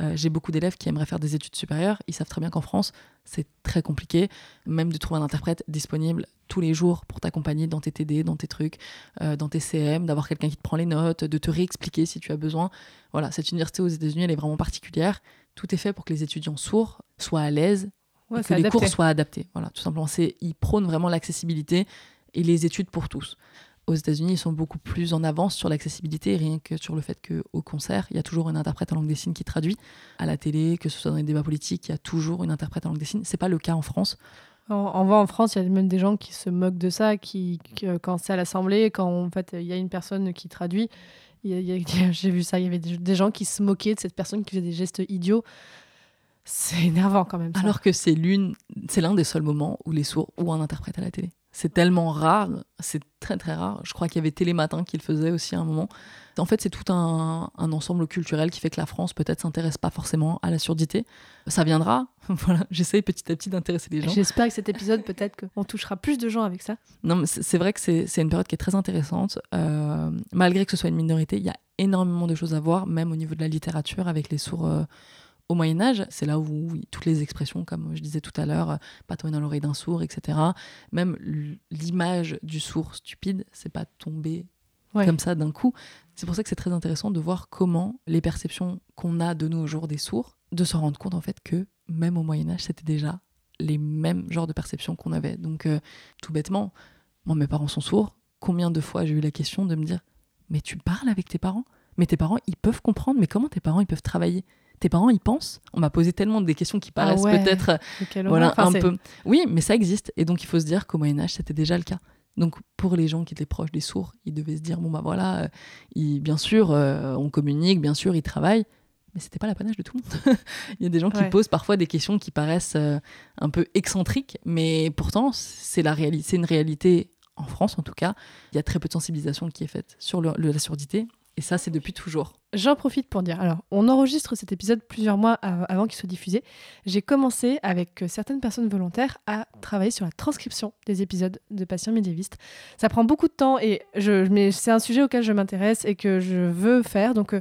euh, j'ai beaucoup d'élèves qui aimeraient faire des études supérieures. Ils savent très bien qu'en France, c'est très compliqué, même de trouver un interprète disponible tous les jours pour t'accompagner dans tes TD, dans tes trucs, euh, dans tes CM, d'avoir quelqu'un qui te prend les notes, de te réexpliquer si tu as besoin. Voilà, cette université aux États-Unis, elle est vraiment particulière. Tout est fait pour que les étudiants sourds soient à l'aise Ouais, et c'est que les adapté. cours soient adaptés. Voilà, tout simplement. Ils prônent vraiment l'accessibilité et les études pour tous. Aux États-Unis, ils sont beaucoup plus en avance sur l'accessibilité, rien que sur le fait qu'au concert, il y a toujours une interprète en langue des signes qui traduit. À la télé, que ce soit dans les débats politiques, il y a toujours une interprète en langue des signes. C'est pas le cas en France. On, voit en France, il y a même des gens qui se moquent de ça, qui, que- quand c'est à l'Assemblée, quand en fait il y a une personne qui traduit, j'ai vu ça, il y avait des, des gens qui se moquaient de cette personne qui faisait des gestes idiots. C'est énervant quand même. Ça. Alors que c'est l'une, c'est l'un des seuls moments où les sourds ont un interprète à la télé. C'est tellement rare, c'est très très rare. Je crois qu'il y avait Télématin qui le faisait aussi à un moment. En fait, c'est tout un, un ensemble culturel qui fait que la France peut-être s'intéresse pas forcément à la surdité. Ça viendra. voilà, j'essaye petit à petit d'intéresser les gens. J'espère que cet épisode, peut-être qu'on touchera plus de gens avec ça. Non, mais c'est vrai que c'est c'est une période qui est très intéressante. Euh, malgré que ce soit une minorité, il y a énormément de choses à voir, même au niveau de la littérature avec les sourds euh, au Moyen Âge. C'est là où toutes les expressions, comme je disais tout à l'heure, euh, pas tomber dans l'oreille d'un sourd, etc. Même l'image du sourd stupide, c'est pas tomber Ouais. comme ça d'un coup. C'est pour ça que c'est très intéressant de voir comment les perceptions qu'on a de nos jours des sourds, de se rendre compte en fait que même au Moyen Âge, c'était déjà les mêmes genres de perceptions qu'on avait. Donc euh, tout bêtement, moi mes parents sont sourds. Combien de fois j'ai eu la question de me dire mais tu parles avec tes parents? Mais tes parents ils peuvent comprendre. Mais comment tes parents ils peuvent travailler? Tes parents ils pensent On m'a posé tellement des questions qui paraissent Ah ouais. peut-être euh, voilà. Enfin, un peu. Oui, mais ça existe. Et donc il faut se dire qu'au Moyen Âge c'était déjà le cas. Donc pour les gens qui étaient proches des sourds, ils devaient se dire bon bah voilà, euh, ils- bien sûr euh, on communique, bien sûr ils travaillent, mais c'était pas l'apanage de tout le monde. Il y a des gens qui posent parfois des questions qui paraissent euh, un peu excentriques, mais pourtant c'est la réalité, c'est une réalité en France en tout cas. Il y a très peu de sensibilisation qui est faite sur le- le- la surdité, et ça c'est depuis toujours. J'en profite pour dire. Alors, on enregistre cet épisode plusieurs mois av- avant qu'il soit diffusé. J'ai commencé avec euh, certaines personnes volontaires à travailler sur la transcription des épisodes de Patients médiévistes. Ça prend beaucoup de temps et mais c'est un sujet auquel je m'intéresse et que je veux faire. Donc, euh,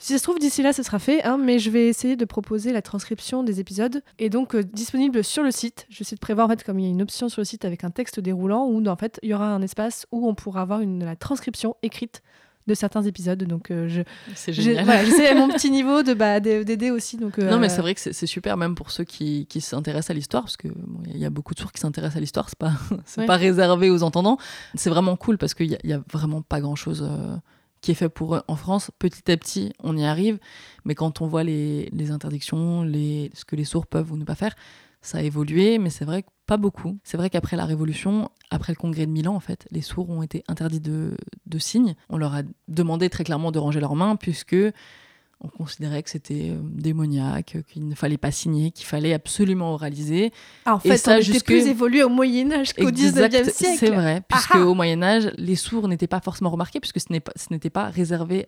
Si ça se trouve, d'ici là, ce sera fait, hein, mais je vais essayer de proposer la transcription des épisodes et donc euh, disponible sur le site. Je essayer de prévoir, en fait, comme il y a une option sur le site avec un texte déroulant, où en fait, il y aura un espace où on pourra avoir une, la transcription écrite de certains épisodes. Donc, euh, je, C'est génial. voilà, j'essaie à mon petit niveau de bah, de- d'aider aussi. Donc, euh, Non, mais c'est vrai que c'est super, même pour ceux qui, qui s'intéressent à l'histoire, parce que bon, il y a beaucoup de sourds qui s'intéressent à l'histoire, c'est pas, c'est Ouais. pas réservé aux entendants. C'est vraiment cool parce qu'il y, a- a vraiment pas grand chose qui est fait pour eux en France. Petit à petit, on y arrive, mais quand on voit les, les interdictions, les, ce que les sourds peuvent ou ne pas faire, ça a évolué, mais c'est vrai que pas beaucoup. C'est vrai qu'après la Révolution, après le congrès de Milan, en fait, les sourds ont été interdits de, de signes. On leur a demandé très clairement de ranger leurs mains, puisque on considérait que c'était euh, démoniaque, qu'il ne fallait pas signer, qu'il fallait absolument oraliser. Ah, en et fait, ça on était jusque- plus évolué au Moyen-Âge qu'au Exact, 19e siècle. C'est vrai, puisque Ah ah au Moyen Âge, les sourds n'étaient pas forcément remarqués, puisque ce n'est pas- ce n'était pas réservé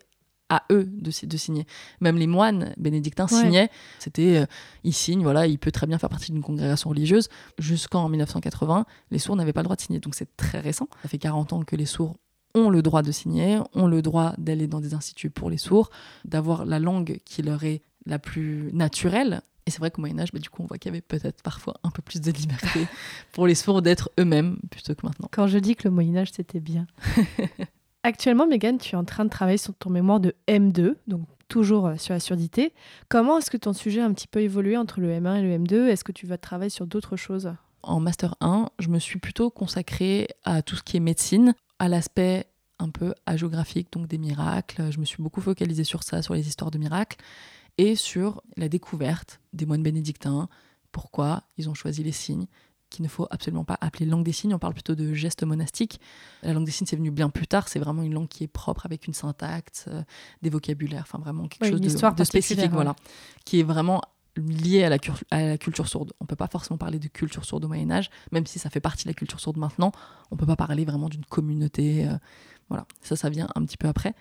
à eux de, si- de signer. Même les moines bénédictins Ouais. signaient. C'était, euh, il signe, voilà, il peut très bien faire partie d'une congrégation religieuse. Jusqu'en 1980, les sourds n'avaient pas le droit de signer. Donc c'est très récent. Ça fait 40 ans que les sourds ont le droit de signer, ont le droit d'aller dans des instituts pour les sourds, d'avoir la langue qui leur est la plus naturelle. Et c'est vrai qu'au Moyen-Âge, bah, du coup, on voit qu'il y avait peut-être parfois un peu plus de liberté pour les sourds d'être eux-mêmes plutôt que maintenant. Quand je dis que le Moyen-Âge, c'était bien. Actuellement, Megan, tu es en train de travailler sur ton mémoire de M2, donc toujours euh, sur la surdité. Comment est-ce que ton sujet a un petit peu évolué entre le M1 et le M2 Est-ce que tu vas travailler sur d'autres choses? En Master 1, je me suis plutôt consacrée à tout ce qui est médecine, à l'aspect un peu hagiographique, donc des miracles. Je me suis beaucoup focalisée sur ça, sur les histoires de miracles, et sur la découverte des moines bénédictins, pourquoi ils ont choisi les signes, qu'il ne faut absolument pas appeler langue des signes, on parle plutôt de gestes monastiques. La langue des signes, c'est venu bien plus tard, c'est vraiment une langue qui est propre avec une syntaxe, euh, des vocabulaires, enfin vraiment quelque Ouais, chose de, de spécifique, voilà, qui est vraiment lié à la, cur- à la culture sourde. On peut pas forcément parler de culture sourde au Moyen Âge, même si ça fait partie de la culture sourde maintenant, on peut pas parler vraiment d'une communauté. euh, voilà, ça, ça vient un petit peu après.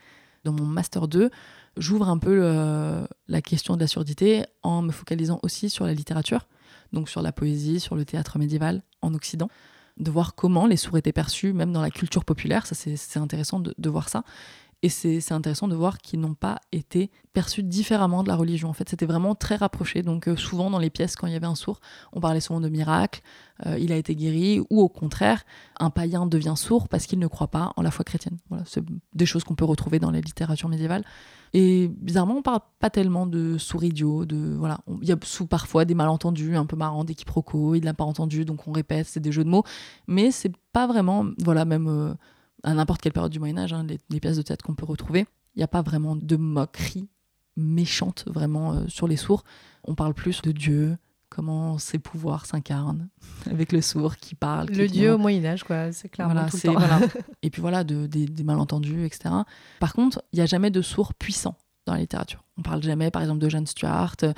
Dans mon Master 2, j'ouvre un peu le- la question de la surdité en me focalisant aussi sur la littérature, donc sur la poésie, sur le théâtre médiéval en Occident, de voir comment les sourds étaient perçus, même dans la culture populaire. Ça, c'est intéressant de, de voir ça. Et c'est intéressant de voir qu'ils n'ont pas été perçus différemment de la religion. En fait, c'était vraiment très rapproché. Donc, euh, souvent dans les pièces, quand il y avait un sourd, on parlait souvent de miracle, euh, il a été guéri, ou au contraire, un païen devient sourd parce qu'il ne croit pas en la foi chrétienne. Voilà, c'est des choses qu'on peut retrouver dans la littérature médiévale. Et bizarrement, on parle pas tellement de sourds idiots. De, voilà. Il y a sous parfois des malentendus un peu marrants, des quiproquos, il l'a pas entendu, donc on répète, c'est des jeux de mots. Mais c'est pas vraiment, voilà, même euh, à n'importe quelle période du Moyen-Âge, hein, les, les pièces de théâtre qu'on peut retrouver, il n'y a pas vraiment de moquerie méchante vraiment euh, sur les sourds. On parle plus de Dieu, comment ses pouvoirs s'incarnent avec le sourd qui parle. qui Le dieu au Moyen-Âge, quoi, c'est clairement voilà, tout le c'est- temps. voilà. Et puis voilà, de- des, des malentendus, etc. Par contre, il n'y a jamais de sourd puissant la littérature. On parle jamais, par exemple, de Jeanne Stuart. euh,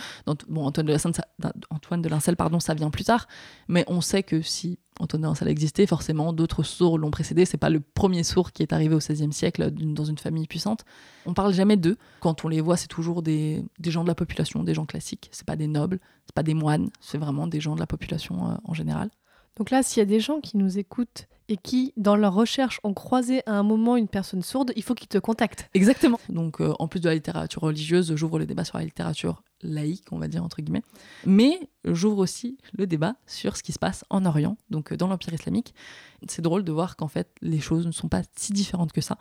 bon, Antoine de, Lincel, ça, pardon, ça vient plus tard. Mais on sait que si Antoine de Lincel existait, forcément, d'autres sourds l'ont précédé. C'est pas le premier sourd qui est arrivé au XVIe siècle dans une famille puissante. On parle jamais d'eux. Quand on les voit, c'est toujours des, des gens de la population, des gens classiques. C'est pas des nobles, c'est pas des moines. C'est vraiment des gens de la population euh, en général. Donc là, s'il y a des gens qui nous écoutent et qui, dans leur recherche, ont croisé à un moment une personne sourde, il faut qu'ils te contactent. Exactement. Donc, euh, en plus de la littérature religieuse, j'ouvre le débat sur la littérature laïque, on va dire, entre guillemets. Mais j'ouvre aussi le débat sur ce qui se passe en Orient, donc euh, dans l'Empire islamique. C'est drôle de voir qu'en fait, les choses ne sont pas si différentes que ça.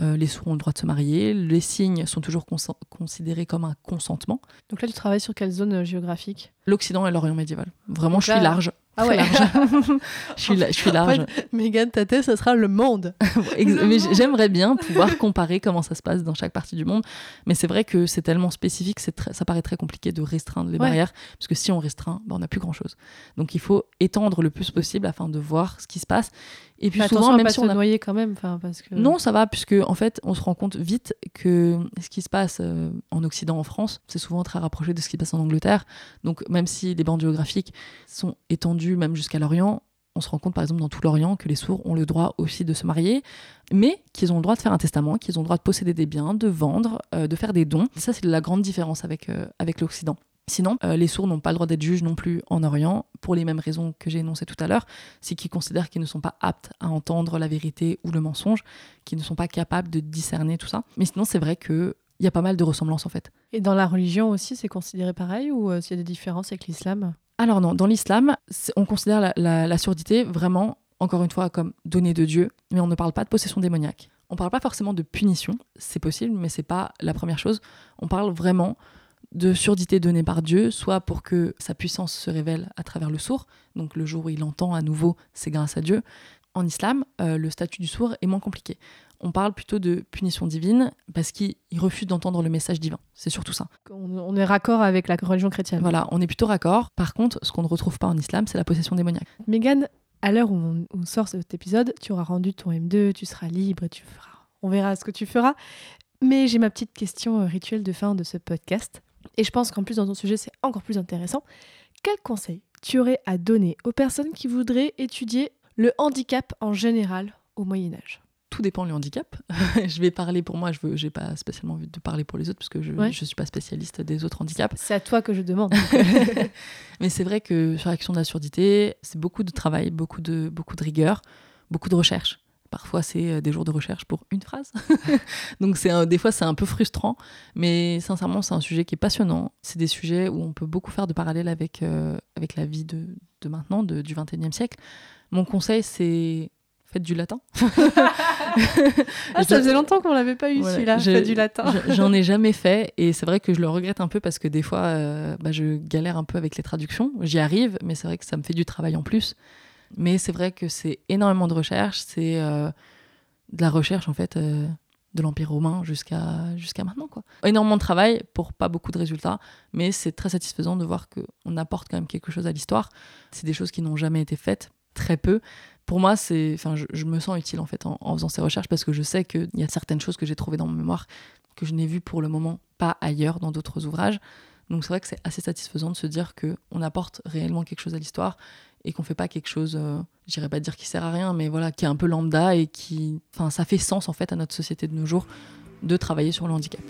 Euh, les sourds ont le droit de se marier, les signes sont toujours considérés comme un consentement. Donc là, tu travailles sur quelle zone géographique? L'Occident et l'Orient médiéval. Vraiment, Donc je suis large. Ah ouais. je, suis la- je suis large. Megan, ta thèse, ça sera le monde. Mais j'aimerais bien pouvoir comparer comment ça se passe dans chaque partie du monde. Mais c'est vrai que c'est tellement spécifique, très- ça paraît très compliqué de restreindre les Ouais. barrières. Parce que si on restreint, ben, on n'a plus grand-chose. Donc il faut étendre le plus possible afin de voir ce qui se passe. Et puis souvent, même pas si se on a noyer quand même, enfin, parce que... non, ça va, puisque en fait, on se rend compte vite que ce qui se passe euh, en Occident, en France, c'est souvent très rapproché de ce qui se passe en Angleterre. Donc, même si les bandes géographiques sont étendues même jusqu'à l'Orient, on se rend compte, par exemple, dans tout l'Orient, que les sourds ont le droit aussi de se marier, mais qu'ils ont le droit de faire un testament, qu'ils ont le droit de posséder des biens, de vendre, euh, de faire des dons. Ça, c'est la grande différence avec, euh, avec l'Occident. Sinon, euh, les sourds n'ont pas le droit d'être juges non plus en Orient, pour les mêmes raisons que j'ai énoncées tout à l'heure. C'est qu'ils considèrent qu'ils ne sont pas aptes à entendre la vérité ou le mensonge, qu'ils ne sont pas capables de discerner tout ça. Mais sinon, c'est vrai que il y a pas mal de ressemblances en fait. Et dans la religion aussi, c'est considéré pareil ou euh, s'il y a des différences avec l'islam? Alors non, dans l'islam, on considère la, la- la surdité vraiment, encore une fois, comme donnée de Dieu, mais on ne parle pas de possession démoniaque. On parle pas forcément de punition, c'est possible, mais c'est pas la première chose. On parle vraiment de surdité donnée par Dieu, soit pour que sa puissance se révèle à travers le sourd, donc le jour où il entend à nouveau, c'est grâce à Dieu. En islam, euh, le statut du sourd est moins compliqué. On parle plutôt de punition divine parce qu'il il refuse d'entendre le message divin. C'est surtout ça. on, est raccord avec la religion chrétienne. Voilà, on est plutôt raccord. Par contre, ce qu'on ne retrouve pas en islam, c'est la possession démoniaque. Mégane, à l'heure où on, on sort cet épisode, tu auras rendu ton M2, tu seras libre et tu feras. On verra ce que tu feras. Mais j'ai ma petite question euh, rituelle de fin de ce podcast. Et je pense qu'en plus, dans ton sujet, c'est encore plus intéressant. Quel conseil tu aurais à donner aux personnes qui voudraient étudier le handicap en général au Moyen-Âge Tout dépend du handicap. je vais parler pour moi, je veux, j'ai pas spécialement envie de parler pour les autres parce que je Ouais. ne suis pas spécialiste des autres handicaps. C'est à toi que je demande. Mais c'est vrai que sur l'action de la surdité, c'est beaucoup de travail, beaucoup de, beaucoup de rigueur, beaucoup de recherche. Parfois, c'est euh, des jours de recherche pour une phrase. Donc, c'est des fois, c'est un peu frustrant. Mais sincèrement, c'est un sujet qui est passionnant. C'est des sujets où on peut beaucoup faire de parallèles avec, euh, avec la vie de, de maintenant, de- du 21e siècle. Mon conseil, c'est faites du latin. Ah, ça faisait longtemps qu'on l'avait pas eu Voilà. celui-là, Je- fait du latin. je- J'en ai jamais fait et c'est vrai que je le regrette un peu parce que des fois, euh, bah, je galère un peu avec les traductions. J'y arrive, mais c'est vrai que ça me fait du travail en plus. Mais c'est vrai que c'est énormément de recherche. C'est euh, de la recherche en fait euh, de l'Empire romain jusqu'à jusqu'à maintenant. Quoi. Énormément de travail pour pas beaucoup de résultats, mais c'est très satisfaisant de voir qu'on apporte quand même quelque chose à l'histoire. C'est des choses qui n'ont jamais été faites, très peu. Pour moi, c'est, enfin, je, me sens utile en fait en, faisant ces recherches parce que je sais qu'il y a certaines choses que j'ai trouvées dans ma mémoire que je n'ai vues pour le moment pas ailleurs dans d'autres ouvrages. Donc c'est vrai que c'est assez satisfaisant de se dire que on apporte réellement quelque chose à l'histoire et qu'on fait pas quelque chose, euh, j'irais pas dire qui sert à rien, mais voilà, qui est un peu lambda et qui, enfin, ça fait sens en fait à notre société de nos jours de travailler sur le handicap.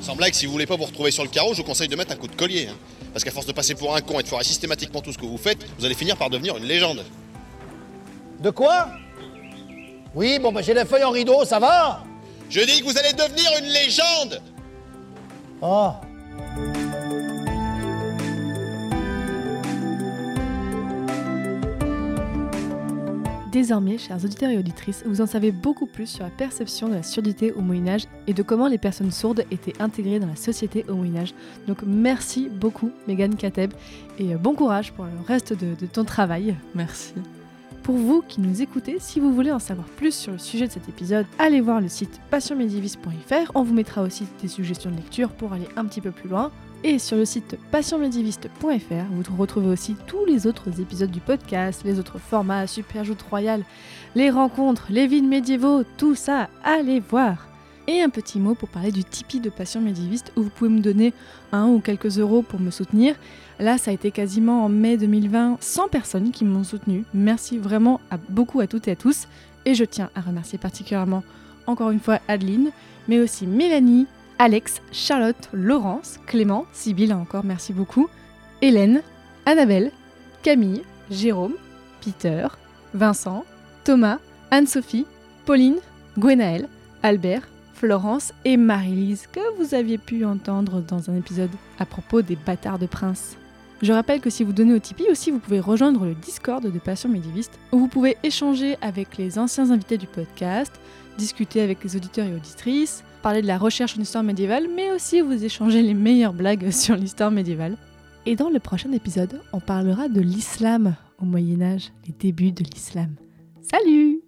Sans blague, si vous voulez pas vous retrouver sur le carreau, je vous conseille de mettre un coup de collier. hein. Parce qu'à force de passer pour un con et de foirer systématiquement tout ce que vous faites, vous allez finir par devenir une légende. De quoi? Oui, bon, bah, j'ai les feuilles en rideau, ça va? Je dis que vous allez devenir une légende Oh. Désormais, chers auditeurs et auditrices, vous en savez beaucoup plus sur la perception de la surdité au Moyen Âge et de comment les personnes sourdes étaient intégrées dans la société au Moyen Âge. Donc merci beaucoup, Megan Kateb, et euh, bon courage pour le reste de, de ton travail. Merci. Pour vous qui nous écoutez, si vous voulez en savoir plus sur le sujet de cet épisode, allez voir le site passionmédiéviste.fr. On vous mettra aussi des suggestions de lecture pour aller un petit peu plus loin. Et sur le site passionmédiéviste.fr, vous retrouvez aussi tous les autres épisodes du podcast, les autres formats, Super Joute Royale, les rencontres, les villes médiévaux, tout ça, allez voir Et un petit mot pour parler du Tipeee de Passion Médiéviste où vous pouvez me donner un ou quelques euros pour me soutenir. Là, ça a été quasiment en mai 2020 100 personnes qui m'ont soutenu. Merci vraiment à beaucoup à toutes et à tous. Et je tiens à remercier particulièrement encore une fois Adeline, mais aussi Mélanie, Alex, Charlotte, Laurence, Clément, Sybille encore, merci beaucoup, Hélène, Annabelle, Camille, Jérôme, Peter, Vincent, Thomas, Anne-Sophie, Pauline, Gwenaël, Albert, Florence et Marie-Lise que vous aviez pu entendre dans un épisode à propos des bâtards de prince. Je rappelle que si vous donnez au Tipeee aussi, vous pouvez rejoindre le Discord de Passion Médiéviste où vous pouvez échanger avec les anciens invités du podcast, discuter avec les auditeurs et auditrices, parler de la recherche en histoire médiévale, mais aussi vous échanger les meilleures blagues sur l'histoire médiévale. Et dans le prochain épisode, on parlera de l'islam au Moyen Âge, les débuts de l'islam. Salut